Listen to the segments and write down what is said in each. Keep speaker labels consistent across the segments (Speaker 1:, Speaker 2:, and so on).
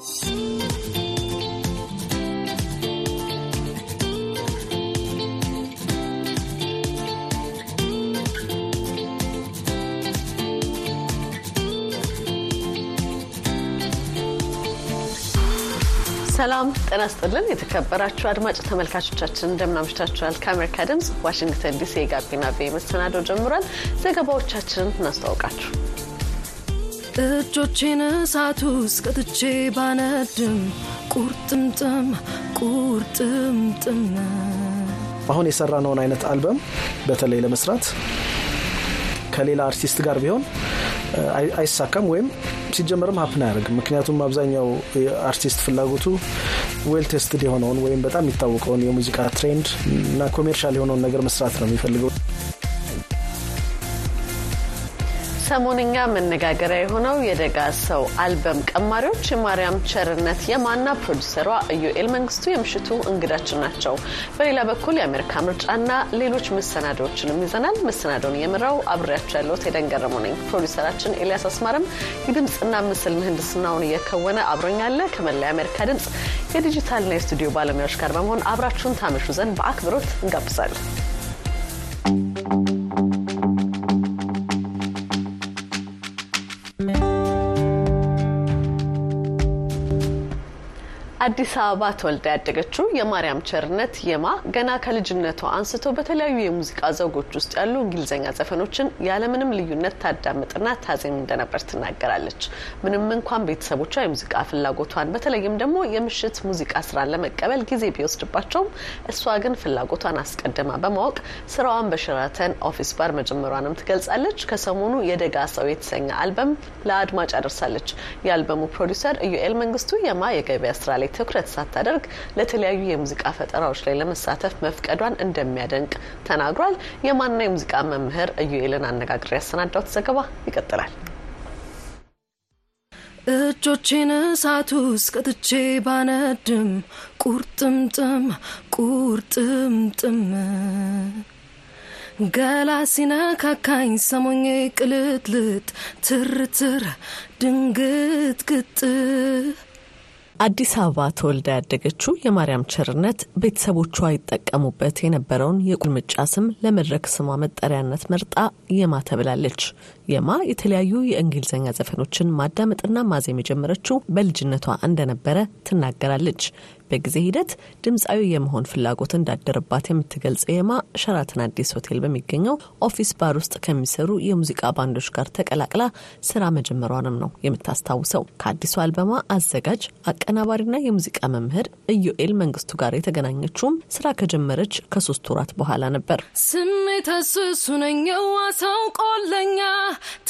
Speaker 1: ሰላም ጤና ስጥልን። የተከበራችሁ አድማጭ ተመልካቾቻችን እንደምናምሽታችኋል። ከአሜሪካ ድምጽ ዋሽንግተን ዲሲ የጋቢና ቤ መሰናዶ ጀምሯል። ዘገባዎቻችንን እናስተዋውቃችሁ።
Speaker 2: እጆቼን እሳት ውስጥ ቀጥቼ ባነድም ቁርጥምጥም ቁርጥምጥም
Speaker 3: አሁን የሰራነውን አይነት አልበም በተለይ ለመስራት ከሌላ አርቲስት ጋር ቢሆን አይሳካም ወይም ሲጀመርም happen አያደርግም። ምክንያቱም አብዛኛው አርቲስት ፍላጎቱ well tested የሆነውን ወይም በጣም የሚታወቀውን የሙዚቃ trend እና commercial የሆነውን ነገር መስራት ነው የሚፈልገው።
Speaker 1: ሰሞንኛ መነጋገሪያ የሆነው የደጋ ሰው አልበም ቀማሪዎች የማርያም ቸርነት የማ ና ፕሮዲሰሯ ኢዩኤል መንግስቱ የምሽቱ እንግዳችን ናቸው። በሌላ በኩል የአሜሪካ ምርጫና ሌሎች መሰናዶዎችንም ይዘናል። መሰናዶውን የምራው አብሬያቸው ያለሁት ኤደን ገረሙ ነኝ። ፕሮዲሰራችን ኤልያስ አስማረም የድምፅና ምስል ምህንድስናውን እየከወነ አብሮኛል። ከመላ የአሜሪካ ድምፅ የዲጂታልና የስቱዲዮ ባለሙያዎች ጋር በመሆን አብራችሁን ታመሹ ዘንድ በአክብሮት እንጋብዛለን። አዲስ አበባ ተወልዳ ያደገችው የማርያም ቸርነት የማ ገና ከልጅነቷ አንስቶ በተለያዩ የሙዚቃ ዘውጎች ውስጥ ያሉ እንግሊዝኛ ዘፈኖችን ያለምንም ልዩነት ታዳምጥና ታዜም እንደነበር ትናገራለች። ምንም እንኳን ቤተሰቦቿ የሙዚቃ ፍላጎቷን በተለይም ደግሞ የምሽት ሙዚቃ ስራን ለመቀበል ጊዜ ቢወስድባቸውም እሷ ግን ፍላጎቷን አስቀድማ በማወቅ ስራዋን በሸራተን ኦፊስ ባር መጀመሯንም ትገልጻለች። ከሰሞኑ የደጋ ሰው የተሰኘ አልበም ለአድማጭ አደርሳለች። የአልበሙ ፕሮዲሰር ኢዩኤል መንግስቱ የማ የገበያ ስራ ላይ ትኩረት ሳታደርግ ለተለያዩ የሙዚቃ ፈጠራዎች ላይ ለመሳተፍ መፍቀዷን እንደሚያደንቅ ተናግሯል። የማ ና የሙዚቃ መምህር ኢዩኤልን አነጋግሬ ያሰናዳሁት ዘገባ ይቀጥላል።
Speaker 2: እጆቼን እሳት ውስጥ ቀጥቼ ባነድም ቁርጥምጥም ቁርጥምጥም ገላ ሲነካካኝ ሰሞኜ ቅልጥልጥ ትርትር ድንግጥግጥ
Speaker 1: አዲስ አበባ ተወልዳ ያደገችው የማርያም ቸርነት ቤተሰቦቿ ይጠቀሙበት የነበረውን የቁልምጫ ስም ለመድረክ ስሟ መጠሪያነት መርጣ የማ ተብላለች። የማ የተለያዩ የእንግሊዝኛ ዘፈኖችን ማዳመጥና ማዜም የጀመረችው በልጅነቷ እንደነበረ ትናገራለች። በጊዜ ሂደት ድምፃዊ የመሆን ፍላጎት እንዳደረባት የምትገልጸው የማ ሸራተን አዲስ ሆቴል በሚገኘው ኦፊስ ባር ውስጥ ከሚሰሩ የሙዚቃ ባንዶች ጋር ተቀላቅላ ስራ መጀመሯንም ነው የምታስታውሰው። ከአዲሱ አልበሟ አዘጋጅ አቀናባሪና የሙዚቃ መምህር ኢዩኤል መንግስቱ ጋር የተገናኘችውም ስራ ከጀመረች ከሶስት ወራት በኋላ ነበር።
Speaker 2: ስሜት ሰው ቆለኛ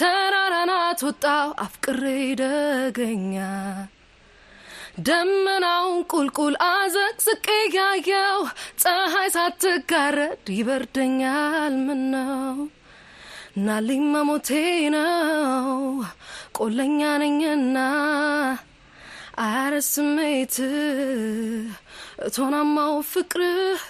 Speaker 2: ተራራናት ወጣው አፍቅሬ ደገኛ ደመናውን ቁልቁል አዘቅዝቄ ያየው ፀሐይ ሳትጋረድ ይበርደኛል። ምን ነው ናልኝ መሞቴ ነው ቆለኛ ነኝና አረ ስሜት እቶናማው ፍቅርህ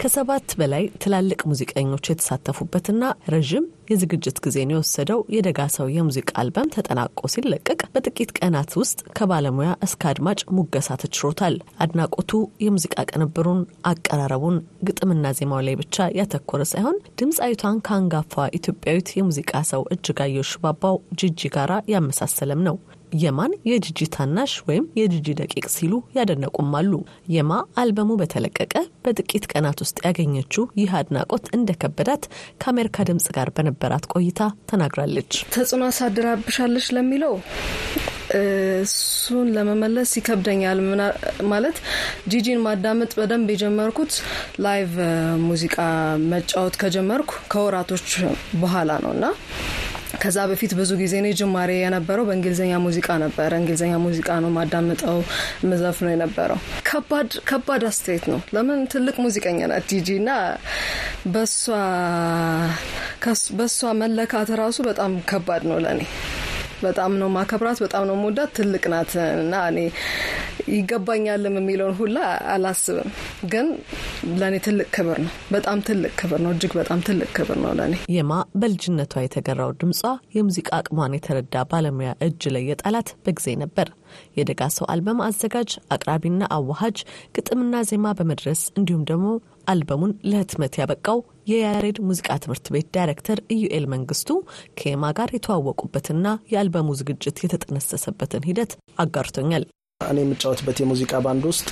Speaker 1: ከሰባት በላይ ትላልቅ ሙዚቀኞች የተሳተፉበትና ረዥም የዝግጅት ጊዜን የወሰደው የደጋ ሰው የሙዚቃ አልበም ተጠናቆ ሲለቀቅ በጥቂት ቀናት ውስጥ ከባለሙያ እስከ አድማጭ ሙገሳ ተችሮታል። አድናቆቱ የሙዚቃ ቅንብሩን፣ አቀራረቡን፣ ግጥምና ዜማው ላይ ብቻ ያተኮረ ሳይሆን ድምፃዊቷን ከአንጋፋ ኢትዮጵያዊት የሙዚቃ ሰው እጅጋየሁ ሽባባው ጂጂ ጋራ ያመሳሰለም ነው። የማን የጂጂ ታናሽ ወይም የጂጂ ደቂቅ ሲሉ ያደነቁም አሉ። የማ አልበሙ በተለቀቀ በጥቂት ቀናት ውስጥ ያገኘችው ይህ አድናቆት እንደከበዳት ከአሜሪካ ድምጽ ጋር በነበራት ቆይታ ተናግራለች።
Speaker 2: ተጽዕኖ አሳድራብሻለች ለሚለው እሱን ለመመለስ ይከብደኛል። ማለት ጂጂን ማዳመጥ በደንብ የጀመርኩት live ሙዚቃ መጫወት ከጀመርኩ ከወራቶች በኋላ ነው እና ከዛ በፊት ብዙ ጊዜ እኔ ጅማሬ የነበረው በእንግሊዝኛ ሙዚቃ ነበረ። እንግሊዝኛ ሙዚቃ ነው ማዳምጠው ምዘፍ ነው የነበረው። ከባድ አስተያየት ነው። ለምን ትልቅ ሙዚቀኛ ናት ጂጂ እና በሷ መለካት ራሱ በጣም ከባድ ነው ለእኔ በጣም ነው ማከብራት፣ በጣም ነው መወዳት። ትልቅ ናት እና እኔ ይገባኛልም የሚለውን ሁላ አላስብም፣ ግን ለእኔ ትልቅ ክብር ነው። በጣም ትልቅ ክብር ነው። እጅግ በጣም ትልቅ ክብር ነው ለእኔ።
Speaker 1: የማ በልጅነቷ የተገራው ድምጿ የሙዚቃ አቅሟን የተረዳ ባለሙያ እጅ ላይ የጣላት በጊዜ ነበር። የደጋ ሰው አልበም አዘጋጅ አቅራቢና አዋሃጅ ግጥምና ዜማ በመድረስ እንዲሁም ደግሞ አልበሙን ለህትመት ያበቃው የያሬድ ሙዚቃ ትምህርት ቤት ዳይሬክተር ኢዩኤል መንግስቱ ከየማ ጋር የተዋወቁበትና የአልበሙ ዝግጅት የተጠነሰሰበትን ሂደት አጋርቶኛል።
Speaker 3: እኔ የምጫወትበት የሙዚቃ ባንድ ውስጥ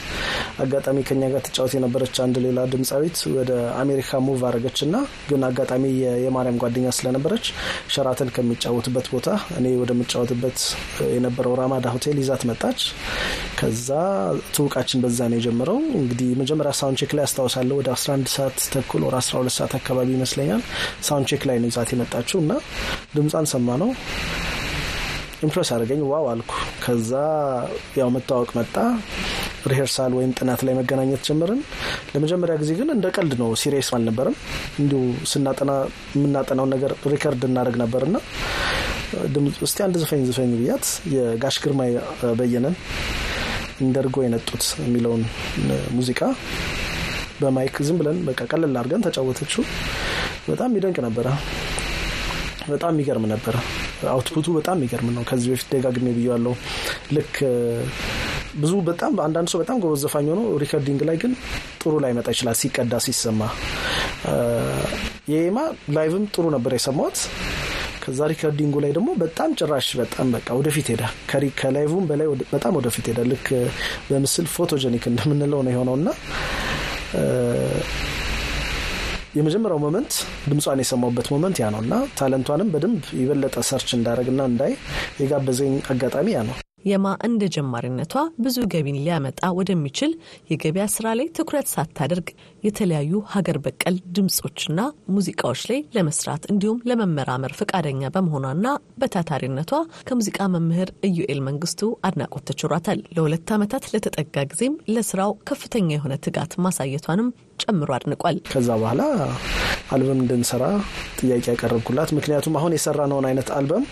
Speaker 3: አጋጣሚ ከኛ ጋር ትጫወት የነበረች አንድ ሌላ ድምፃዊት ወደ አሜሪካ move አረገች እና ግን አጋጣሚ የማርያም ጓደኛ ስለነበረች ሸራተን ከሚጫወትበት ቦታ እኔ ወደምጫወትበት የነበረው ራማዳ ሆቴል ይዛት መጣች። ከዛ ትውውቃችን በዛ ነው የጀመረው። እንግዲህ መጀመሪያ sound check ላይ አስታውሳለሁ ወደ 11 ሰዓት ተኩል ወደ 12 ሰዓት አካባቢ ይመስለኛል sound check ላይ ነው ይዛት የመጣችው እና ድምጿን ሰማ ነው impress አድርገኝ wow አልኩ። ከዛ ያው መታወቅ መጣ። rehearsal ወይም ጥናት ላይ መገናኘት ጀምርን። ለመጀመሪያ ጊዜ ግን እንደ ቀልድ ነው፣ serious አልነበርም። እንዲሁ ስናጠና የምናጠናውን ነገር record እናደርግ ነበርና እስቲ አንድ ዝፈኝ ዝፈኝ ብያት የጋሽ ግርማ በየነን እንደ እርጎ የነጡት የሚለውን ሙዚቃ በ mic ዝም ብለን በቃ ቀለል አድርገን ተጫወተችው። በጣም ይደንቅ ነበረ። በጣም የሚገርም ነበረ። output ኡ በጣም የሚገርም ነው። ከዚህ በፊት ደጋግሜ ብያለሁ። ልክ ብዙ በጣም አንዳንድ ሰው በጣም ጎበዝ ዘፋኝ ሆኖ recording ላይ ግን ጥሩ ላይሆን ይችላል ሲቀዳ ሲሰማ። የየማ live ም ጥሩ ነበር የሰማሁት። ከዛ recording ኡ ላይ ደግሞ በጣም ጭራሽ በጣም በቃ ወደፊት ሄዳ ከ live ም በላይ በጣም ወደፊት ሄዳ ልክ በምስል photogenic እንደምንለው ነው የሆነውና የመጀመሪያው moment ድምጿን የሰማሁበት moment ያ ነው እና talent ኧንም በደንብ የበለጠ search እንዳደረግና እንዳይ የጋበዘኝ አጋጣሚ ያ ነው።
Speaker 1: የማ እንደ ጀማሪነቷ ብዙ ገቢን ሊያመጣ ወደሚችል የገበያ ስራ ላይ ትኩረት ሳታደርግ የተለያዩ ሀገር በቀል ድምጾችና ሙዚቃዎች ላይ ለመስራት እንዲሁም ለመመራመር ፈቃደኛ በመሆኗና በታታሪነቷ ከሙዚቃ መምህር ኢዩኤል መንግስቱ አድናቆት ተችሯታል። ለሁለት ዓመታት ለተጠጋ ጊዜም ለስራው ከፍተኛ የሆነ ትጋት ማሳየቷንም ጨምሮ አድንቋል።
Speaker 3: ከዛ በኋላ አልበም እንድንሰራ ጥያቄ ያቀረብኩላት፣ ምክንያቱም አሁን የሰራነውን አይነት አልበም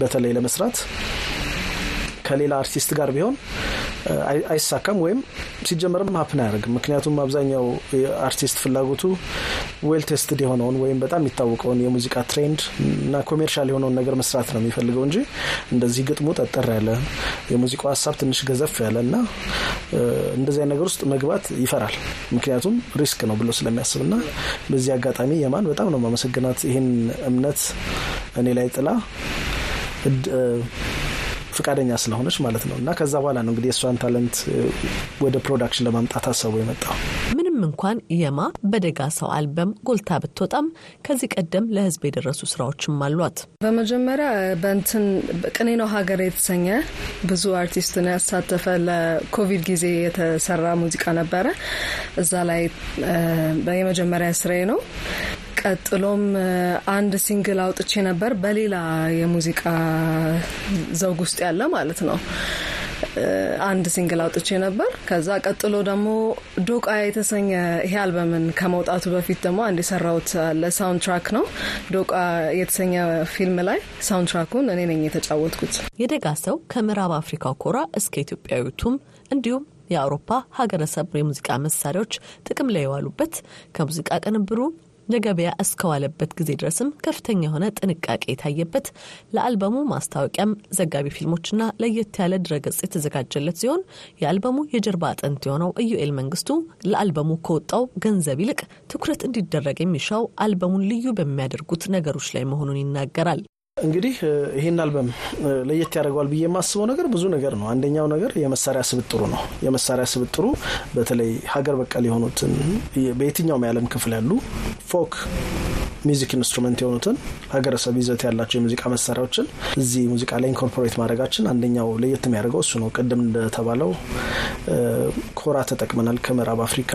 Speaker 3: በተለይ ለመስራት ከሌላ አርቲስት ጋር ቢሆን አይሳካም ወይም ሲጀመርም happen አያደርግም። ምክንያቱም አብዛኛው አርቲስት ፍላጎቱ well tested የሆነውን ወይም በጣም የሚታወቀውን የሙዚቃ trend እና commercial የሆነውን ነገር መስራት ነው የሚፈልገው እንጂ እንደዚህ ግጥሙ ጠጠር ያለ የሙዚቃው ሀሳብ ትንሽ ገዘፍ ያለ እና እንደዚያ ነገር ውስጥ መግባት ይፈራል። ምክንያቱም risk ነው ብሎ ስለሚያስብ እና በዚህ አጋጣሚ የማን በጣም ነው የማመሰግናት ይህን እምነት እኔ ላይ ጥላ ፍቃደኛ ስለሆነች ማለት ነው። እና ከዛ በኋላ ነው እንግዲህ የእሷን talent ወደ production ለማምጣት ሀሳቡ የመጣው።
Speaker 1: ምንም እንኳን የማ በደጋ ሰው አልበም ጎልታ ብትወጣም ከዚህ ቀደም ለሕዝብ የደረሱ ስራዎችም አሏት።
Speaker 2: በመጀመሪያ በእንትን ቅኔ ነው ሀገር የተሰኘ ብዙ አርቲስትን ያሳተፈ ለኮቪድ ጊዜ የተሰራ ሙዚቃ ነበረ። እዛ ላይ የመጀመሪያ ስራዬ ነው። ቀጥሎም አንድ single አውጥቼ ነበር በሌላ የሙዚቃ ዘውግ ውስጥ ያለ ማለት ነው። አንድ single አውጥቼ ነበር። ከዛ ቀጥሎ ደግሞ ዶቃ የተሰኘ ይሄ አልበምን ከመውጣቱ በፊት ደግሞ አንድ የሰራሁት ለ soundtrack ነው። ዶቃ የተሰኘ ፊልም ላይ soundtrack ኡን እኔ ነኝ የተጫወትኩት።
Speaker 1: የደጋ ሰው ከምዕራብ አፍሪካው ኮራ እስከ ኢትዮጵያዊቱም እንዲሁም የአውሮፓ ሀገረሰብ የሙዚቃ መሳሪያዎች ጥቅም ላይ የዋሉበት ከሙዚቃ ቅንብሩ ለገበያ እስከዋለበት ጊዜ ድረስም ከፍተኛ የሆነ ጥንቃቄ የታየበት ለአልበሙ ማስታወቂያም ዘጋቢ ፊልሞችና ለየት ያለ ድረገጽ የተዘጋጀለት ሲሆን የአልበሙ የጀርባ አጥንት የሆነው ኢዩኤል መንግስቱ ለአልበሙ ከወጣው ገንዘብ ይልቅ ትኩረት እንዲደረግ የሚሻው አልበሙን ልዩ በሚያደርጉት ነገሮች ላይ መሆኑን ይናገራል።
Speaker 3: እንግዲህ ይህን አልበም ለየት ያደርገዋል ብዬ የማስበው ነገር ብዙ ነገር ነው። አንደኛው ነገር የመሳሪያ ስብጥሩ ነው። የመሳሪያ ስብጥሩ በተለይ ሀገር በቀል የሆኑትን በየትኛውም የዓለም ክፍል ያሉ folk music instrument የሆኑትን ሀገረሰብ ይዘት ያላቸው የሙዚቃ መሳሪያዎችን እዚህ ሙዚቃ ላይ incorporate ማድረጋችን አንደኛው ለየት የሚያደርገው እሱ ነው። ቅድም እንደተባለው ኮራ ተጠቅመናል ከምዕራብ አፍሪካ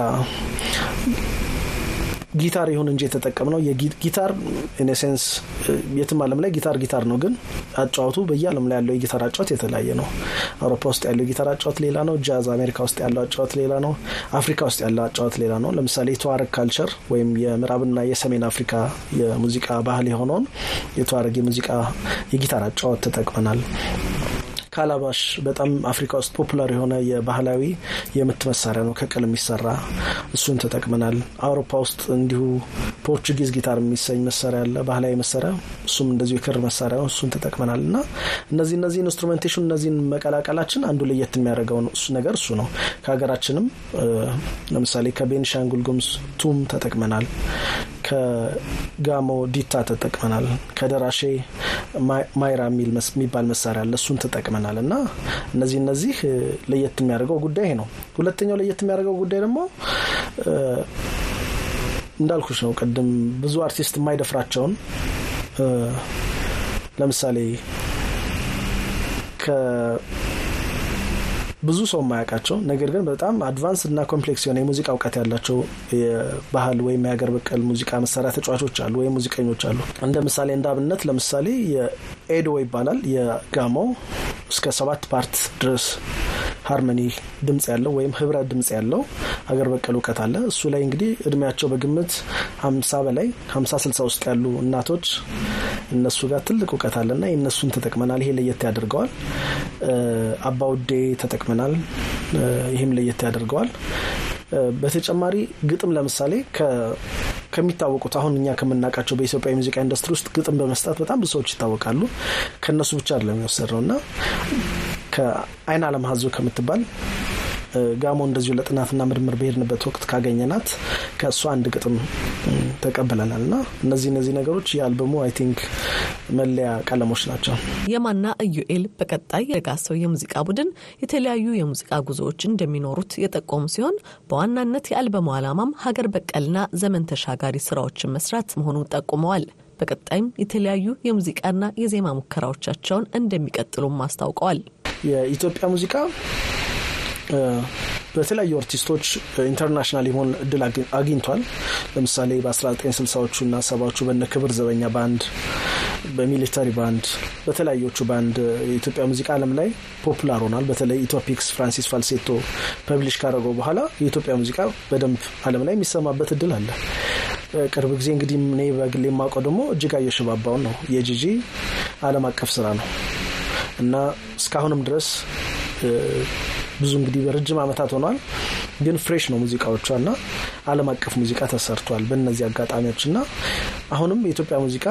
Speaker 3: ጊታር ይሁን እንጂ የተጠቀምነው ጊታር in a sense የትም ዓለም ላይ ጊታር ጊታር ነው፣ ግን አጫወቱ በየዓለም ላይ ያለው የጊታር አጫወት የተለያየ ነው። አውሮፓ ውስጥ ያለው የጊታር አጫወት ሌላ ነው። ጃዝ አሜሪካ ውስጥ ያለው አጫወት ሌላ ነው። አፍሪካ ውስጥ ያለው አጫወት ሌላ ነው። ለምሳሌ የተዋረግ culture ወይም የምዕራብና የሰሜን አፍሪካ የሙዚቃ ባህል የሆነውን የተዋረግ የሙዚቃ የጊታር አጫወት ተጠቅመናል። ካላባሽ በጣም አፍሪካ ውስጥ popular የሆነ የባህላዊ የምት መሳሪያ ነው፣ ከቅል የሚሰራ እሱን ተጠቅመናል። አውሮፓ ውስጥ እንዲሁ Portuguese guitar የሚሰኝ መሳሪያ አለ፣ ባህላዊ መሳሪያ፣ እሱም እንደዚሁ የክር መሳሪያ ነው፣ እሱን ተጠቅመናል። እና እነዚህ እነዚህ instrumentation እነዚህን መቀላቀላችን አንዱ ለየት የሚያደርገው ነገር እሱ ነው። ከሀገራችንም ለምሳሌ ከቤኒሻንጉል ጉሙዝ ዙም ተጠቅመናል፣ ከጋሞ ዲታ ተጠቅመናል፣ ከደራሼ ማይራ የሚባል መሳሪያ አለ፣ እሱን ተጠቅመናል እና እነዚህ እነዚህ ለየት የሚያደርገው ጉዳይ ነው። ሁለተኛው ለየት የሚያደርገው ጉዳይ ደግሞ እንዳልኩሽ ነው። ቅድም ብዙ አርቲስት የማይደፍራቸውን ለምሳሌ ብዙ ሰው የማያውቃቸው ነገር ግን በጣም advance እና complex የሆነ የሙዚቃ እውቀት ያላቸው የባህል ወይም የሀገር በቀል ሙዚቃ መሳሪያ ተጫዋቾች አሉ ወይም ሙዚቀኞች አሉ። እንደ ምሳሌ እንደ ለምሳሌ የኤዶ ይባላል የጋሞ እስከ ሰባት part ድረስ harmony ድምጽ ያለው ወይም ህብረት ድምጽ ያለው ሀገር በቀል እውቀት አለ። እሱ ላይ እንግዲህ እድሜያቸው በግምት ሀምሳ በላይ ሀምሳ ስልሳ ውስጥ ያሉ እናቶች እነሱ ጋር ትልቅ እውቀት አለና የእነሱን ተጠቅመናል። ይሄ ለየት ያደርገዋል። አባውዴ ተጠቅመናል። ይህም ለየት ያደርገዋል። በተጨማሪ ግጥም ለምሳሌ ከሚታወቁት አሁን እኛ ከምናውቃቸው በኢትዮጵያ የሙዚቃ ኢንዱስትሪ ውስጥ ግጥም በመስጠት በጣም ብዙ ሰዎች ይታወቃሉ። ከእነሱ ብቻ አይደለም የሚወሰድ ነው እና ከአይን አለም ሀዞ ከምትባል ጋሞ እንደዚሁ ለጥናትና ምርምር በሄድንበት ወቅት ካገኘናት ከእሱ አንድ ግጥም ተቀብለናል እና እነዚህ እነዚህ ነገሮች የአልበሙ I think መለያ ቀለሞች ናቸው።
Speaker 1: የማና ኢዩኤል በቀጣይ የደጋ ሰው የሙዚቃ ቡድን የተለያዩ የሙዚቃ ጉዞዎች እንደሚኖሩት የጠቆሙ ሲሆን በዋናነት የአልበሙ ዓላማም ሀገር በቀልና ዘመን ተሻጋሪ ስራዎችን መስራት መሆኑን ጠቁመዋል። በቀጣይም የተለያዩ የሙዚቃና የዜማ ሙከራዎቻቸውን እንደሚቀጥሉም አስታውቀዋል።
Speaker 3: የኢትዮጵያ ሙዚቃ በተለያዩ አርቲስቶች international የሆን እድል አግኝቷል። ለምሳሌ በ1960ዎቹ እና ሰባዎቹ በነ ክብር ዘበኛ ባንድ፣ በ military ባንድ፣ በተለያዩ ባንድ የኢትዮጵያ ሙዚቃ ዓለም ላይ popular ሆኗል። በተለይ Éthiopiques ፍራንሲስ ፋልሴቶ publish ካደረገው በኋላ የኢትዮጵያ ሙዚቃ በደንብ ዓለም ላይ የሚሰማበት እድል አለ። ቅርብ ጊዜ እንግዲህ እኔ በግሌ የማውቀው ደግሞ እጅጋየሁ ሽባባውን ነው። የጂጂ ዓለም አቀፍ ስራ ነው እና እስካሁንም ድረስ ብዙ እንግዲህ በረጅም ዓመታት ሆኗል፣ ግን fresh ነው ሙዚቃዎቿ እና ዓለም አቀፍ ሙዚቃ ተሰርቷል በእነዚህ አጋጣሚዎች እና አሁንም የኢትዮጵያ ሙዚቃ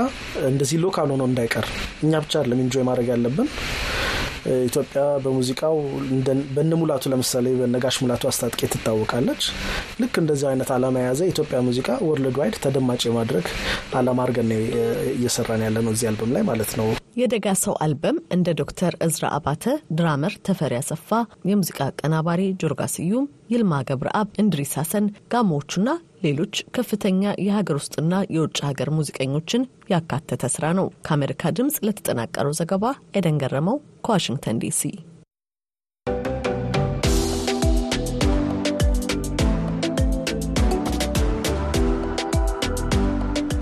Speaker 3: እንደዚህ local ሆኖ እንዳይቀር እኛ ብቻ አይደለም enjoy ማድረግ ያለብን። ኢትዮጵያ በሙዚቃው በነ ሙላቱ ለምሳሌ በነጋሽ ሙላቱ አስታጥቄ ትታወቃለች። ልክ እንደዚህ አይነት ዓላማ የያዘ የኢትዮጵያ ሙዚቃ worldwide ተደማጭ የማድረግ ዓላማ አድርገን እየሰራን ያለ ነው እዚህ አልበም ላይ ማለት ነው።
Speaker 1: የደጋ ሰው አልበም እንደ ዶክተር እዝራ አባተ፣ ድራመር ተፈሪ አሰፋ፣ የሙዚቃ አቀናባሪ ጆርጋ ስዩም፣ ይልማ ገብረአብ፣ እንድሪስ ሀሰን፣ ጋሞዎቹና ሌሎች ከፍተኛ የሀገር ውስጥና የውጭ ሀገር ሙዚቀኞችን ያካተተ ስራ ነው። ከአሜሪካ ድምፅ ለተጠናቀረው ዘገባ ኤደን ገረመው ከዋሽንግተን ዲሲ።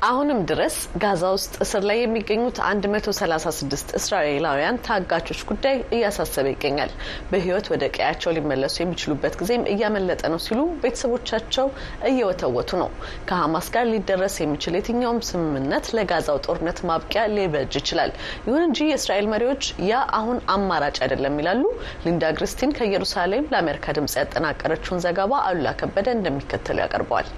Speaker 1: አሁንም ድረስ ጋዛ ውስጥ እስር ላይ የሚገኙት 136 እስራኤላውያን ታጋቾች ጉዳይ እያሳሰበ ይገኛል። በሕይወት ወደ ቀያቸው ሊመለሱ የሚችሉበት ጊዜም እያመለጠ ነው ሲሉ ቤተሰቦቻቸው እየወተወቱ ነው። ከሀማስ ጋር ሊደረስ የሚችል የትኛውም ስምምነት ለጋዛው ጦርነት ማብቂያ ሊበጅ ይችላል። ይሁን እንጂ የእስራኤል መሪዎች ያ አሁን አማራጭ አይደለም ይላሉ። ሊንዳ ግሪስቲን ከኢየሩሳሌም ለአሜሪካ ድምጽ ያጠናቀረችውን ዘገባ አሉላ ከበደ እንደሚከተለው ያቀርበዋል።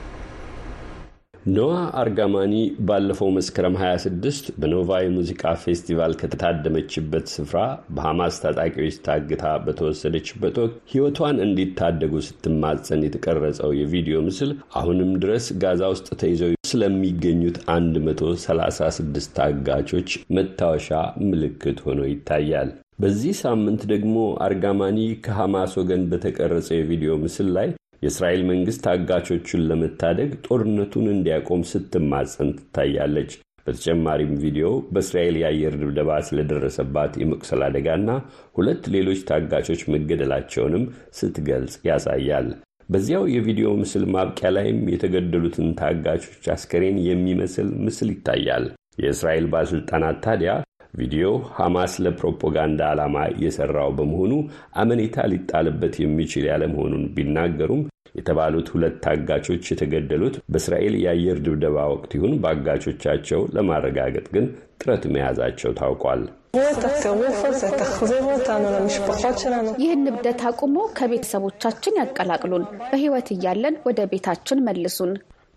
Speaker 4: ኖዋ አርጋማኒ ባለፈው መስከረም 26 በኖቫ የሙዚቃ ፌስቲቫል ከተታደመችበት ስፍራ በሐማስ ታጣቂዎች ታግታ በተወሰደችበት ወቅት ሕይወቷን እንዲታደጉ ስትማጸን የተቀረጸው የቪዲዮ ምስል አሁንም ድረስ ጋዛ ውስጥ ተይዘው ስለሚገኙት 136 ታጋቾች መታወሻ ምልክት ሆኖ ይታያል። በዚህ ሳምንት ደግሞ አርጋማኒ ከሐማስ ወገን በተቀረጸው የቪዲዮ ምስል ላይ የእስራኤል መንግስት ታጋቾቹን ለመታደግ ጦርነቱን እንዲያቆም ስትማጸን ትታያለች። በተጨማሪም ቪዲዮ በእስራኤል የአየር ድብደባ ስለደረሰባት የመቁሰል አደጋና ሁለት ሌሎች ታጋቾች መገደላቸውንም ስትገልጽ ያሳያል። በዚያው የቪዲዮ ምስል ማብቂያ ላይም የተገደሉትን ታጋቾች አስከሬን የሚመስል ምስል ይታያል። የእስራኤል ባለሥልጣናት ታዲያ ቪዲዮ ሐማስ ለፕሮፓጋንዳ ዓላማ የሠራው በመሆኑ አመኔታ ሊጣልበት የሚችል ያለመሆኑን ቢናገሩም የተባሉት ሁለት ታጋቾች የተገደሉት በእስራኤል የአየር ድብደባ ወቅት ይሁን በአጋቾቻቸው ለማረጋገጥ ግን ጥረት መያዛቸው ታውቋል።
Speaker 5: ይህን እብደት አቁሞ ከቤተሰቦቻችን ያቀላቅሉን፣ በሕይወት እያለን ወደ ቤታችን መልሱን።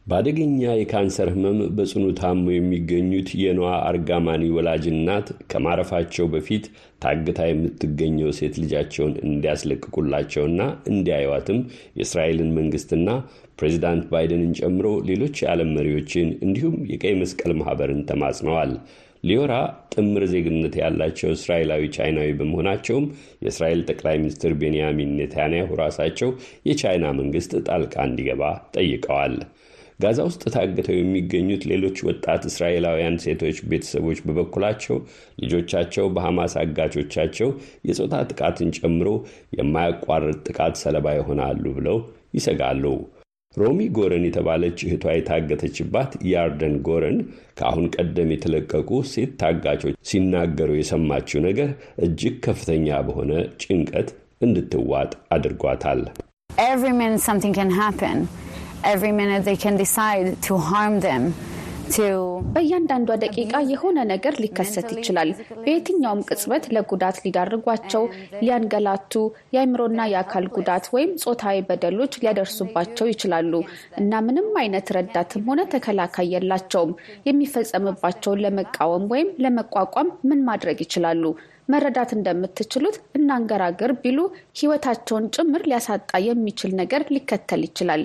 Speaker 4: በአደገኛ የካንሰር ህመም በጽኑ ታሞ የሚገኙት የነዋ አርጋማኒ ወላጅ እናት ከማረፋቸው በፊት ታግታ የምትገኘው ሴት ልጃቸውን እንዲያስለቅቁላቸውና እንዲያዩዋትም የእስራኤልን መንግስትና ፕሬዚዳንት ባይደንን ጨምሮ ሌሎች የዓለም መሪዎችን እንዲሁም የቀይ መስቀል ማኅበርን ተማጽነዋል። ሊዮራ ጥምር ዜግነት ያላቸው እስራኤላዊ ቻይናዊ በመሆናቸውም የእስራኤል ጠቅላይ ሚኒስትር ቤንያሚን ኔታንያሁ ራሳቸው የቻይና መንግስት ጣልቃ እንዲገባ ጠይቀዋል። ጋዛ ውስጥ ታግተው የሚገኙት ሌሎች ወጣት እስራኤላውያን ሴቶች ቤተሰቦች በበኩላቸው ልጆቻቸው በሐማስ አጋቾቻቸው የጾታ ጥቃትን ጨምሮ የማያቋርጥ ጥቃት ሰለባ ይሆናሉ ብለው ይሰጋሉ። ሮሚ ጎረን የተባለች እህቷ የታገተችባት ያርደን ጎረን ከአሁን ቀደም የተለቀቁ ሴት ታጋቾች ሲናገሩ የሰማችው ነገር እጅግ ከፍተኛ በሆነ ጭንቀት እንድትዋጥ አድርጓታል።
Speaker 5: በእያንዳንዷ ደቂቃ የሆነ ነገር ሊከሰት ይችላል። በየትኛውም ቅጽበት ለጉዳት ሊዳርጓቸው፣ ሊያንገላቱ፣ የአእምሮና የአካል ጉዳት ወይም ጾታዊ በደሎች ሊያደርሱባቸው ይችላሉ እና ምንም አይነት ረዳትም ሆነ ተከላካይ የላቸውም። የሚፈጸምባቸውን ለመቃወም ወይም ለመቋቋም ምን ማድረግ ይችላሉ? መረዳት እንደምትችሉት እናንገራገር ቢሉ ሕይወታቸውን ጭምር ሊያሳጣ የሚችል ነገር ሊከተል ይችላል።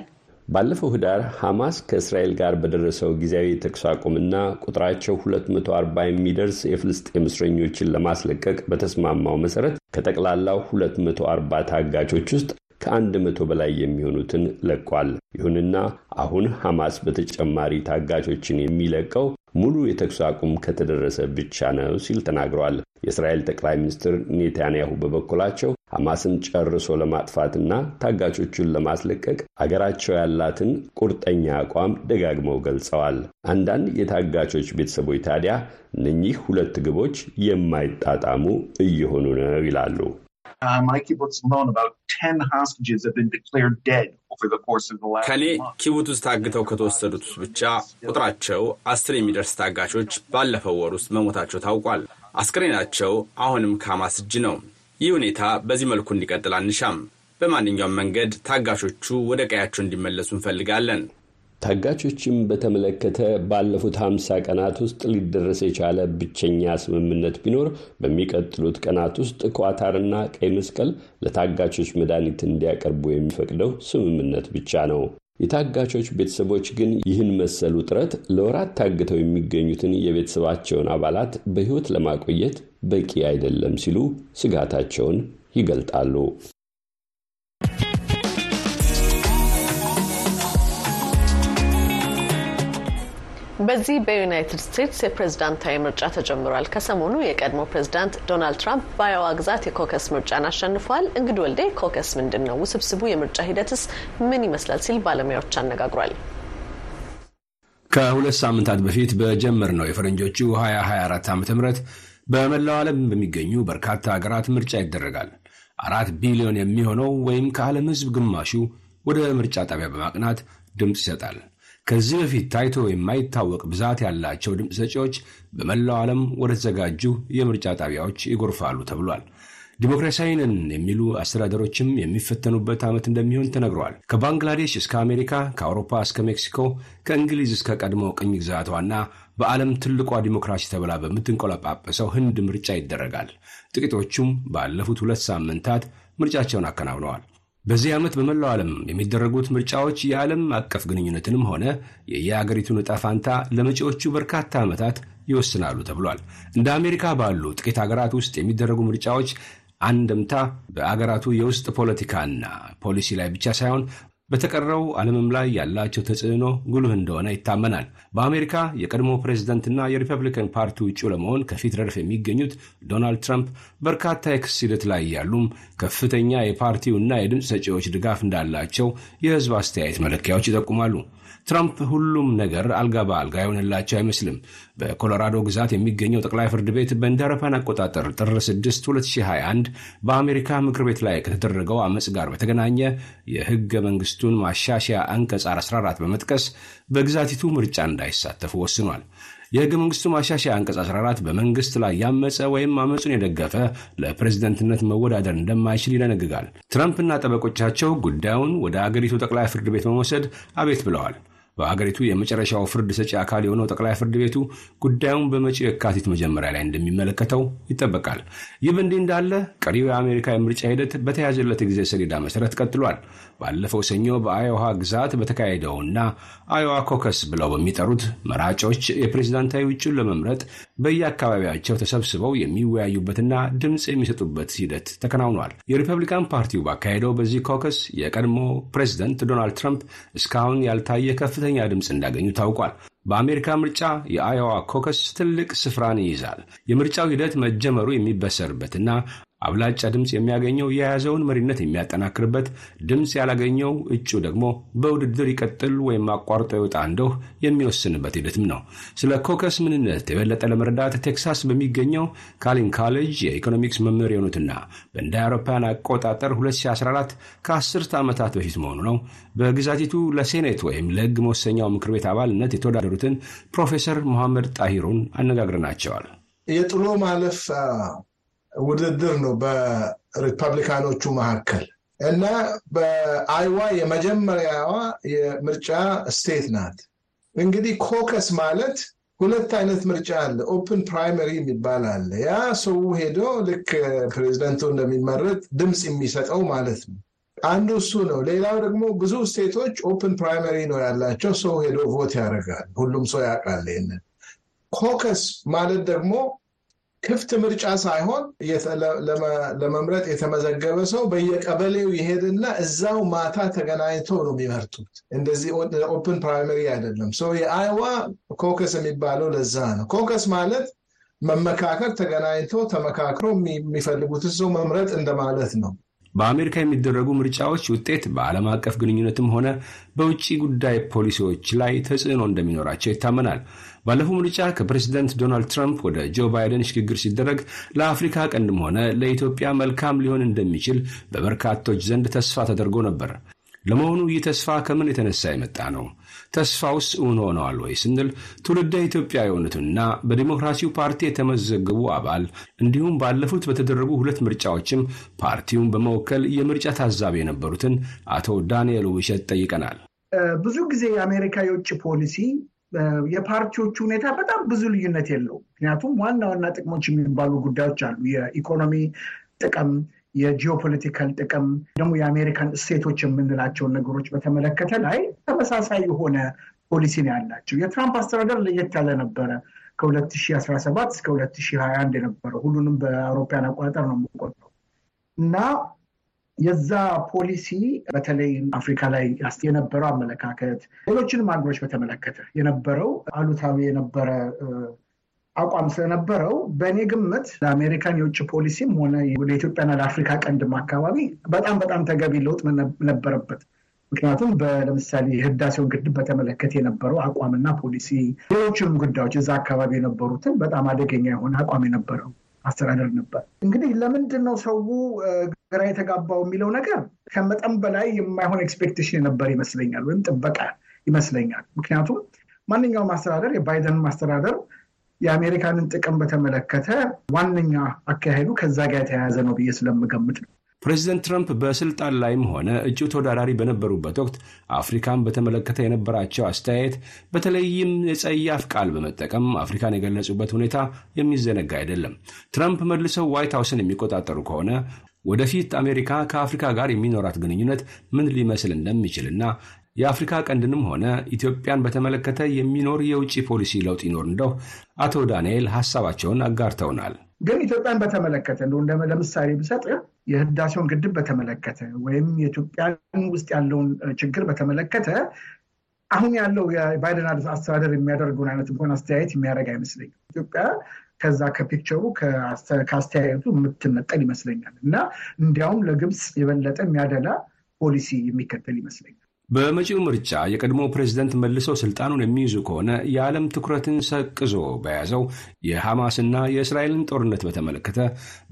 Speaker 4: ባለፈው ህዳር ሐማስ ከእስራኤል ጋር በደረሰው ጊዜያዊ የተኩስ አቁምና ቁጥራቸው 240 የሚደርስ የፍልስጤም እስረኞችን ለማስለቀቅ በተስማማው መሠረት ከጠቅላላው 240 ታጋቾች ውስጥ ከአንድ መቶ በላይ የሚሆኑትን ለቋል። ይሁንና አሁን ሐማስ በተጨማሪ ታጋቾችን የሚለቀው ሙሉ የተኩስ አቁም ከተደረሰ ብቻ ነው ሲል ተናግረዋል። የእስራኤል ጠቅላይ ሚኒስትር ኔታንያሁ በበኩላቸው ሐማስን ጨርሶ ለማጥፋትና ታጋቾቹን ለማስለቀቅ አገራቸው ያላትን ቁርጠኛ አቋም ደጋግመው ገልጸዋል። አንዳንድ የታጋቾች ቤተሰቦች ታዲያ እነኚህ ሁለት ግቦች የማይጣጣሙ እየሆኑ ነው ይላሉ።
Speaker 6: ከኔ ኪቡት ውስጥ ታግተው ከተወሰዱት ውስጥ ብቻ ቁጥራቸው አስር የሚደርስ ታጋቾች ባለፈው ወር ውስጥ መሞታቸው ታውቋል። አስክሬናቸው አሁንም ከሐማስ እጅ ነው። ይህ ሁኔታ በዚህ መልኩ እንዲቀጥል አንሻም። በማንኛውም መንገድ ታጋቾቹ ወደ ቀያቸው እንዲመለሱ እንፈልጋለን።
Speaker 4: ታጋቾችም በተመለከተ ባለፉት ሀምሳ ቀናት ውስጥ ሊደረስ የቻለ ብቸኛ ስምምነት ቢኖር በሚቀጥሉት ቀናት ውስጥ ኳታርና ቀይ መስቀል ለታጋቾች መድኃኒት እንዲያቀርቡ የሚፈቅደው ስምምነት ብቻ ነው። የታጋቾች ቤተሰቦች ግን ይህን መሰሉ ጥረት ለወራት ታግተው የሚገኙትን የቤተሰባቸውን አባላት በሕይወት ለማቆየት በቂ አይደለም ሲሉ ስጋታቸውን ይገልጣሉ።
Speaker 1: በዚህ በዩናይትድ ስቴትስ የፕሬዝዳንታዊ ምርጫ ተጀምሯል። ከሰሞኑ የቀድሞ ፕሬዝዳንት ዶናልድ ትራምፕ በአዮዋ ግዛት የኮከስ ምርጫን አሸንፈዋል። እንግዲህ ወልዴ ኮከስ ምንድን ነው? ውስብስቡ የምርጫ ሂደትስ ምን ይመስላል? ሲል ባለሙያዎች አነጋግሯል።
Speaker 7: ከሁለት ሳምንታት በፊት በጀመርነው የፈረንጆቹ 2024 ዓ ም በመላው ዓለም በሚገኙ በርካታ ሀገራት ምርጫ ይደረጋል። አራት ቢሊዮን የሚሆነው ወይም ከዓለም ሕዝብ ግማሹ ወደ ምርጫ ጣቢያ በማቅናት ድምፅ ይሰጣል። ከዚህ በፊት ታይቶ የማይታወቅ ብዛት ያላቸው ድምፅ ሰጪዎች በመላው ዓለም ወደ ተዘጋጁ የምርጫ ጣቢያዎች ይጎርፋሉ ተብሏል። ዲሞክራሲያዊ ነን የሚሉ አስተዳደሮችም የሚፈተኑበት ዓመት እንደሚሆን ተነግረዋል። ከባንግላዴሽ እስከ አሜሪካ፣ ከአውሮፓ እስከ ሜክሲኮ፣ ከእንግሊዝ እስከ ቀድሞ ቅኝ ግዛቷና በዓለም ትልቋ ዲሞክራሲ ተብላ በምትንቆለጳጰሰው ህንድ ምርጫ ይደረጋል። ጥቂቶቹም ባለፉት ሁለት ሳምንታት ምርጫቸውን አከናውነዋል። በዚህ ዓመት በመላው ዓለም የሚደረጉት ምርጫዎች የዓለም አቀፍ ግንኙነትንም ሆነ የየአገሪቱን ዕጣ ፋንታ ለመጪዎቹ በርካታ ዓመታት ይወስናሉ ተብሏል። እንደ አሜሪካ ባሉ ጥቂት ሀገራት ውስጥ የሚደረጉ ምርጫዎች አንድምታ በአገራቱ የውስጥ ፖለቲካና ፖሊሲ ላይ ብቻ ሳይሆን በተቀረው ዓለምም ላይ ያላቸው ተጽዕኖ ጉልህ እንደሆነ ይታመናል። በአሜሪካ የቀድሞ ፕሬዝደንትና የሪፐብሊካን ፓርቲ እጩ ለመሆን ከፊት ረድፍ የሚገኙት ዶናልድ ትራምፕ በርካታ የክስ ሂደት ላይ ያሉም ከፍተኛ የፓርቲውና የድምፅ ሰጪዎች ድጋፍ እንዳላቸው የሕዝብ አስተያየት መለኪያዎች ይጠቁማሉ። ትራምፕ ሁሉም ነገር አልጋ በአልጋ የሆነላቸው አይመስልም። በኮሎራዶ ግዛት የሚገኘው ጠቅላይ ፍርድ ቤት አውሮፓውያን አቆጣጠር ጥር 6 2021 በአሜሪካ ምክር ቤት ላይ ከተደረገው አመፅ ጋር በተገናኘ የህገ መንግስቱን ማሻሻያ አንቀጽ 14 በመጥቀስ በግዛቲቱ ምርጫ እንዳይሳተፉ ወስኗል። የህገ መንግስቱ ማሻሻያ አንቀጽ 14 በመንግስት ላይ ያመፀ ወይም አመፁን የደገፈ ለፕሬዝደንትነት መወዳደር እንደማይችል ይደነግጋል። ትራምፕና ጠበቆቻቸው ጉዳዩን ወደ አገሪቱ ጠቅላይ ፍርድ ቤት በመውሰድ አቤት ብለዋል። በአገሪቱ የመጨረሻው ፍርድ ሰጪ አካል የሆነው ጠቅላይ ፍርድ ቤቱ ጉዳዩን በመጪው የካቲት መጀመሪያ ላይ እንደሚመለከተው ይጠበቃል። ይህ በእንዲህ እንዳለ ቀሪው የአሜሪካ የምርጫ ሂደት በተያዘለት ጊዜ ሰሌዳ መሰረት ቀጥሏል። ባለፈው ሰኞ በአዮዋ ግዛት በተካሄደውና አዮዋ caucus ብለው በሚጠሩት መራጮች የፕሬዝዳንታዊ እጩውን ለመምረጥ በየአካባቢያቸው ተሰብስበው የሚወያዩበትና ድምፅ የሚሰጡበት ሂደት ተከናውኗል። የሪፐብሊካን ፓርቲው ባካሄደው በዚህ caucus የቀድሞ ፕሬዝደንት ዶናልድ ትራምፕ እስካሁን ያልታየ ከፍተኛ ድምፅ እንዳገኙ ታውቋል። በአሜሪካ ምርጫ የአዮዋ caucus ትልቅ ስፍራን ይይዛል። የምርጫው ሂደት መጀመሩ የሚበሰርበትና አብላጫ ድምፅ የሚያገኘው የያዘውን መሪነት የሚያጠናክርበት፣ ድምፅ ያላገኘው እጩ ደግሞ በውድድር ይቀጥል ወይም አቋርጦ ይወጣ እንደሆነ የሚወስንበት ሂደትም ነው። ስለ caucus ምንነት የበለጠ ለመረዳት ቴክሳስ በሚገኘው Collin College የኢኮኖሚክስ መምህር የሆኑትና በእንደ አውሮፓውያን አቆጣጠር 2014 ከአስርተ ዓመታት በፊት መሆኑ ነው በግዛቲቱ ለሴኔት ወይም ለሕግ መወሰኛው ምክር ቤት አባልነት የተወዳደሩትን ፕሮፌሰር መሐመድ ጣሂሩን አነጋግረናቸዋል።
Speaker 8: የጥሎ ማለፍ ውድድር ነው በሪፐብሊካኖቹ መካከል እና በአይዋ የመጀመሪያዋ የምርጫ state ናት። እንግዲህ caucus ማለት ሁለት አይነት ምርጫ አለ። open primary የሚባል አለ። ያ ሰው ሄዶ ልክ ፕሬዚደንቱ እንደሚመረጥ ድምፅ የሚሰጠው ማለት ነው። አንዱ እሱ ነው። ሌላው ደግሞ ብዙ state ኦች open primary ነው ያላቸው። ሰው ሄዶ vote ያደርጋል። ሁሉም ሰው ያውቃል ይሄንን። caucus ማለት ደግሞ ክፍት ምርጫ ሳይሆን ለመምረጥ የተመዘገበ ሰው በየቀበሌው ይሄድና እዛው ማታ ተገናኝተው ነው የሚመርጡት። እንደዚህ open primary አይደለም። ሰው የአይዋ caucus የሚባለው ለዛ ነው። caucus ማለት መመካከር፣ ተገናኝተው ተመካክሮ የሚፈልጉትን ሰው መምረጥ እንደማለት ነው።
Speaker 7: በአሜሪካ የሚደረጉ ምርጫዎች ውጤት በዓለም አቀፍ ግንኙነትም ሆነ በውጭ ጉዳይ ፖሊሲዎች ላይ ተጽዕኖ እንደሚኖራቸው ይታመናል። ባለፈው ምርጫ ከፕሬዚደንት ዶናልድ ትራምፕ ወደ ጆ ባይደን ሽግግር ሲደረግ ለአፍሪካ ቀንድም ሆነ ለኢትዮጵያ መልካም ሊሆን እንደሚችል በበርካቶች ዘንድ ተስፋ ተደርጎ ነበር። ለመሆኑ ይህ ተስፋ ከምን የተነሳ የመጣ ነው? ተስፋውስ እውን ሆነዋል ወይ ስንል ትውልደ ኢትዮጵያ የሆኑትና በዲሞክራሲው ፓርቲ የተመዘገቡ አባል እንዲሁም ባለፉት በተደረጉ ሁለት ምርጫዎችም ፓርቲውን በመወከል የምርጫ ታዛቢ የነበሩትን አቶ ዳንኤል ውብሸት ጠይቀናል።
Speaker 9: ብዙ ጊዜ የአሜሪካ የውጭ ፖሊሲ የፓርቲዎቹ ሁኔታ በጣም ብዙ ልዩነት የለው። ምክንያቱም ዋና ዋና ጥቅሞች የሚባሉ ጉዳዮች አሉ። የኢኮኖሚ ጥቅም የጂኦፖለቲካል ጥቅም ደግሞ የአሜሪካን እሴቶች የምንላቸውን ነገሮች በተመለከተ ላይ ተመሳሳይ የሆነ ፖሊሲ ነው ያላቸው። የትራምፕ አስተዳደር ለየት ያለ ነበረ። ከ2017 እስከ 2021 የነበረው ሁሉንም በአውሮፓውያን አቆጣጠር ነው የምቆጥረው እና የዛ ፖሊሲ በተለይ አፍሪካ ላይ የነበረው አመለካከት ሌሎችንም ሀገሮች በተመለከተ የነበረው አሉታዊ የነበረ አቋም ስለነበረው በእኔ ግምት ለአሜሪካን የውጭ ፖሊሲም ሆነ ለኢትዮጵያና ለአፍሪካ ቀንድም አካባቢ በጣም በጣም ተገቢ ለውጥ ነበረበት። ምክንያቱም ለምሳሌ የህዳሴውን ግድብ በተመለከተ የነበረው አቋምና ፖሊሲ፣ ሌሎችንም ጉዳዮች እዛ አካባቢ የነበሩትን በጣም አደገኛ የሆነ አቋም የነበረው አስተዳደር ነበር። እንግዲህ ለምንድን ነው ሰው ግራ የተጋባው የሚለው ነገር ከመጠን በላይ የማይሆን expectation የነበር ይመስለኛል፣ ወይም ጥበቃ ይመስለኛል። ምክንያቱም ማንኛውም አስተዳደር የባይደን አስተዳደር የአሜሪካንን ጥቅም በተመለከተ ዋነኛ አካሄዱ ከዛ ጋር የተያያዘ ነው ብዬ ስለምገምት ነው።
Speaker 7: ፕሬዚደንት ትራምፕ በስልጣን ላይም ሆነ እጩ ተወዳዳሪ በነበሩበት ወቅት አፍሪካን በተመለከተ የነበራቸው አስተያየት በተለይም የጸያፍ ቃል በመጠቀም አፍሪካን የገለጹበት ሁኔታ የሚዘነጋ አይደለም። ትራምፕ መልሰው ዋይት ሀውስን የሚቆጣጠሩ ከሆነ ወደፊት አሜሪካ ከአፍሪካ ጋር የሚኖራት ግንኙነት ምን ሊመስል እንደሚችልና የአፍሪካ ቀንድንም ሆነ ኢትዮጵያን በተመለከተ የሚኖር የውጭ ፖሊሲ ለውጥ ይኖር እንደው አቶ ዳንኤል ሀሳባቸውን አጋርተውናል።
Speaker 9: ግን ኢትዮጵያን በተመለከተ እንደ ለምሳሌ ብሰጥ የህዳሴውን ግድብ በተመለከተ ወይም የኢትዮጵያን ውስጥ ያለውን ችግር በተመለከተ አሁን ያለው የባይደን አስተዳደር የሚያደርገውን አይነት እንኳን አስተያየት የሚያደርግ አይመስለኝም። ኢትዮጵያ ከዛ ከፒክቸሩ ከአስተያየቱ የምትነጠል ይመስለኛል እና እንዲያውም ለግብፅ የበለጠ የሚያደላ ፖሊሲ የሚከተል ይመስለኛል።
Speaker 7: በመጪው ምርጫ የቀድሞ ፕሬዝደንት መልሰው ስልጣኑን የሚይዙ ከሆነ የዓለም ትኩረትን ሰቅዞ በያዘው የሐማስና የእስራኤልን ጦርነት በተመለከተ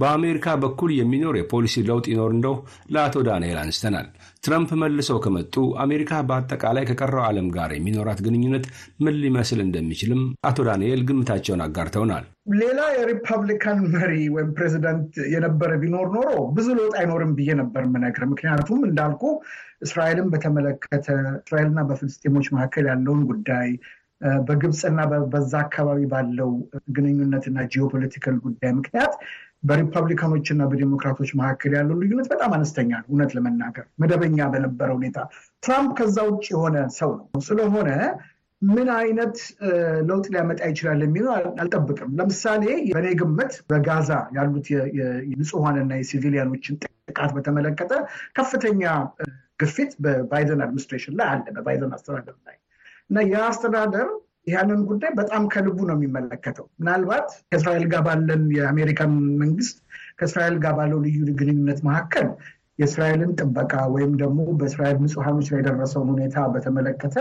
Speaker 7: በአሜሪካ በኩል የሚኖር የፖሊሲ ለውጥ ይኖር እንደው ለአቶ ዳንኤል አንስተናል። ትረምፕ መልሰው ከመጡ አሜሪካ በአጠቃላይ ከቀረው ዓለም ጋር የሚኖራት ግንኙነት ምን ሊመስል እንደሚችልም አቶ ዳንኤል ግምታቸውን አጋርተውናል።
Speaker 9: ሌላ የሪፐብሊካን መሪ ወይም ፕሬዚዳንት የነበረ ቢኖር ኖሮ ብዙ ለውጥ አይኖርም ብዬ ነበር የምነግርህ። ምክንያቱም እንዳልኩ እስራኤልን በተመለከተ እስራኤልና በፍልስጤሞች መካከል ያለውን ጉዳይ በግብፅና በዛ አካባቢ ባለው ግንኙነትና geopolitical ጉዳይ ምክንያት በሪፐብሊካኖች እና በዲሞክራቶች መካከል ያለው ልዩነት በጣም አነስተኛ ነው። እውነት ለመናገር መደበኛ በነበረ ሁኔታ ትራምፕ ከዛ ውጭ የሆነ ሰው ነው። ስለሆነ ምን አይነት ለውጥ ሊያመጣ ይችላል የሚለው አልጠብቅም። ለምሳሌ በእኔ ግምት በጋዛ ያሉት የንጹሐንና የሲቪሊያኖችን ጥቃት በተመለከተ ከፍተኛ ግፊት በባይደን administration ላይ አለ፣ በባይደን አስተዳደር ላይ እና ያ አስተዳደር ያንን ጉዳይ በጣም ከልቡ ነው የሚመለከተው። ምናልባት ከእስራኤል ጋር ባለን የአሜሪካን መንግስት ከእስራኤል ጋር ባለው ልዩ ግንኙነት መካከል የእስራኤልን ጥበቃ ወይም ደግሞ በእስራኤል ንጹሐኖች ላይ የደረሰውን ሁኔታ በተመለከተ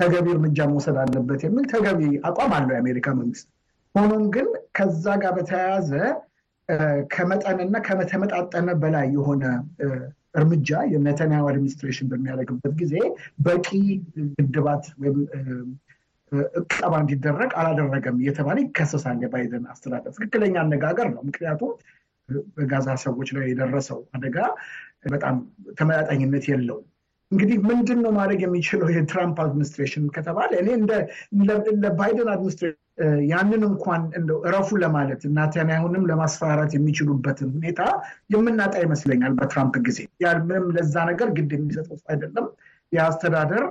Speaker 9: ተገቢ እርምጃ መውሰድ አለበት የሚል ተገቢ አቋም አለው የአሜሪካ መንግስት። ሆኖም ግን ከዛ ጋር በተያያዘ ከመጠንና ከተመጣጠነ በላይ የሆነ እርምጃ የኔታንያሁ አድሚኒስትሬሽን በሚያደርግበት ጊዜ በቂ ግድባት ወይም እቀባ እንዲደረግ አላደረገም እየተባለ ይከሰሳል። የባይደን አስተዳደር ትክክለኛ አነጋገር ነው። ምክንያቱም በጋዛ ሰዎች ላይ የደረሰው አደጋ በጣም ተመጣጣኝነት የለውም። እንግዲህ ምንድን ነው ማድረግ የሚችለው የትራምፕ administration ከተባለ እኔ ለባይደን administration ያንን እንኳን እንደው እረፉ ለማለት ናታንያሁንም ለማስፈራራት የሚችሉበትን ሁኔታ የምናጣ ይመስለኛል። በትራምፕ ጊዜ ምንም ለዛ ነገር ግድ የሚሰጠው አይደለም። የአስተዳደር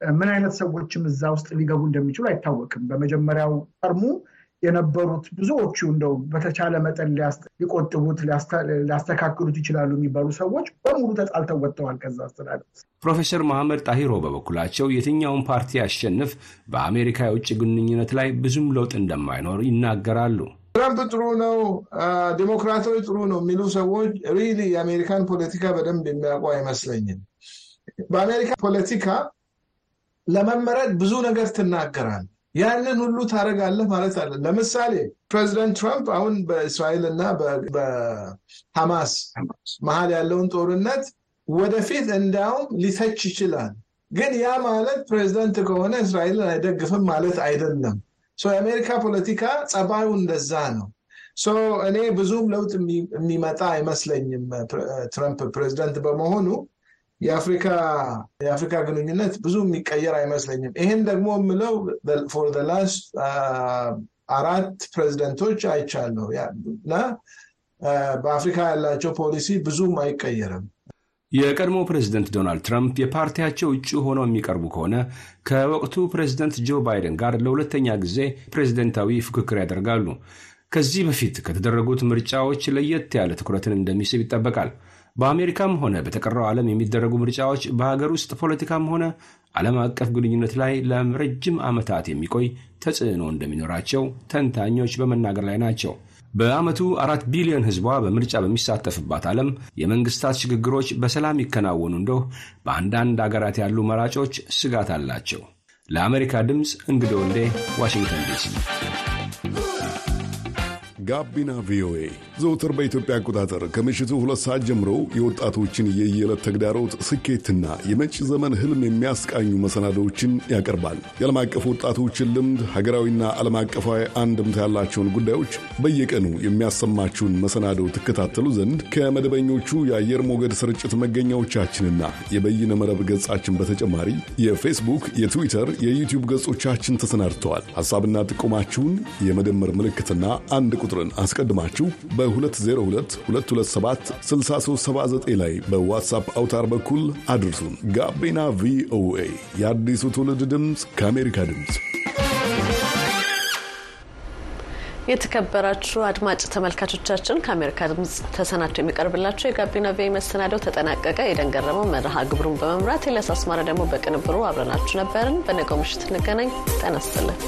Speaker 9: ምን አይነት ሰዎችም እዛ ውስጥ ሊገቡ እንደሚችሉ አይታወቅም። በመጀመሪያው ተርሙ የነበሩት ብዙዎቹ እንደው በተቻለ መጠን ሊቆጥቡት ሊያስተካክሉት ይችላሉ የሚባሉ ሰዎች በሙሉ ተጣልተው ወጥተዋል ከዛ አስተዳደር።
Speaker 7: ፕሮፌሰር መሐመድ ጣሂሮ በበኩላቸው የትኛውን ፓርቲ ያሸንፍ በአሜሪካ የውጭ ግንኙነት ላይ ብዙም ለውጥ እንደማይኖር ይናገራሉ።
Speaker 8: ትራምፕ ጥሩ ነው፣ ዲሞክራቶች ጥሩ ነው የሚሉ ሰዎች really የአሜሪካን ፖለቲካ በደንብ የሚያውቁ አይመስለኝም። በአሜሪካ ፖለቲካ ለመመረጥ ብዙ ነገር ትናገራል ያንን ሁሉ ታደርጋለህ ማለት አለ። ለምሳሌ ፕሬዚደንት ትራምፕ አሁን በእስራኤል እና በሐማስ መሀል ያለውን ጦርነት ወደፊት እንዲያውም ሊተች ይችላል። ግን ያ ማለት ፕሬዚደንት ከሆነ እስራኤልን አይደግፍም ማለት አይደለም። የአሜሪካ ፖለቲካ ጸባዩ እንደዛ ነው። እኔ ብዙም ለውጥ የሚመጣ አይመስለኝም ትራምፕ ፕሬዚደንት በመሆኑ የአፍሪካ ግንኙነት ብዙ የሚቀየር አይመስለኝም። ይህን ደግሞ የምለው for last አራት ፕሬዚደንቶች አይቻለሁ እና በአፍሪካ ያላቸው ፖሊሲ ብዙም አይቀየርም።
Speaker 7: የቀድሞ ፕሬዝደንት ዶናልድ ትራምፕ የፓርቲያቸው እጩ ሆነው የሚቀርቡ ከሆነ ከወቅቱ ፕሬዝደንት ጆ ባይደን ጋር ለሁለተኛ ጊዜ ፕሬዝደንታዊ ፍክክር ያደርጋሉ። ከዚህ በፊት ከተደረጉት ምርጫዎች ለየት ያለ ትኩረትን እንደሚስብ ይጠበቃል። በአሜሪካም ሆነ በተቀረው ዓለም የሚደረጉ ምርጫዎች በሀገር ውስጥ ፖለቲካም ሆነ ዓለም አቀፍ ግንኙነት ላይ ለረጅም ዓመታት የሚቆይ ተጽዕኖ እንደሚኖራቸው ተንታኞች በመናገር ላይ ናቸው። በዓመቱ አራት ቢሊዮን ሕዝቧ በምርጫ በሚሳተፍባት ዓለም የመንግስታት ሽግግሮች በሰላም ይከናወኑ እንደው በአንዳንድ አገራት ያሉ መራጮች ስጋት አላቸው። ለአሜሪካ ድምፅ እንግዶ ወልዴ ዋሽንግተን ዲሲ።
Speaker 10: ጋቢና ቪኦኤ ዘውትር በኢትዮጵያ አቆጣጠር ከምሽቱ ሁለት ሰዓት ጀምሮ የወጣቶችን የየዕለት ተግዳሮት ስኬትና የመጪ ዘመን ህልም የሚያስቃኙ መሰናዶዎችን ያቀርባል። የዓለም አቀፍ ወጣቶችን ልምድ፣ ሀገራዊና ዓለም አቀፋዊ አንድምታ ያላቸውን ጉዳዮች በየቀኑ የሚያሰማችሁን መሰናዶ ትከታተሉ ዘንድ ከመደበኞቹ የአየር ሞገድ ስርጭት መገኛዎቻችንና የበይነ መረብ ገጻችን በተጨማሪ የፌስቡክ፣ የትዊተር፣ የዩቲዩብ ገጾቻችን ተሰናድተዋል። ሐሳብና ጥቆማችሁን የመደመር ምልክትና አንድ ቁጥር ቁጥርን አስቀድማችሁ በ2022276379 ላይ በዋትሳፕ አውታር በኩል አድርሱን። ጋቢና ቪኦኤ የአዲሱ ትውልድ ድምፅ ከአሜሪካ ድምፅ
Speaker 11: የተከበራችሁ አድማጭ ተመልካቾቻችን ከአሜሪካ ድምጽ ተሰናድቶ የሚቀርብላቸው የጋቢና ቪ መሰናዶው ተጠናቀቀ። የደንገረመው መርሃ ግብሩን በመምራት ኤልያስ አስማረ ደግሞ በቅንብሩ አብረናችሁ ነበርን። በነገው ምሽት እንገናኝ። ጤና ይስጥልን።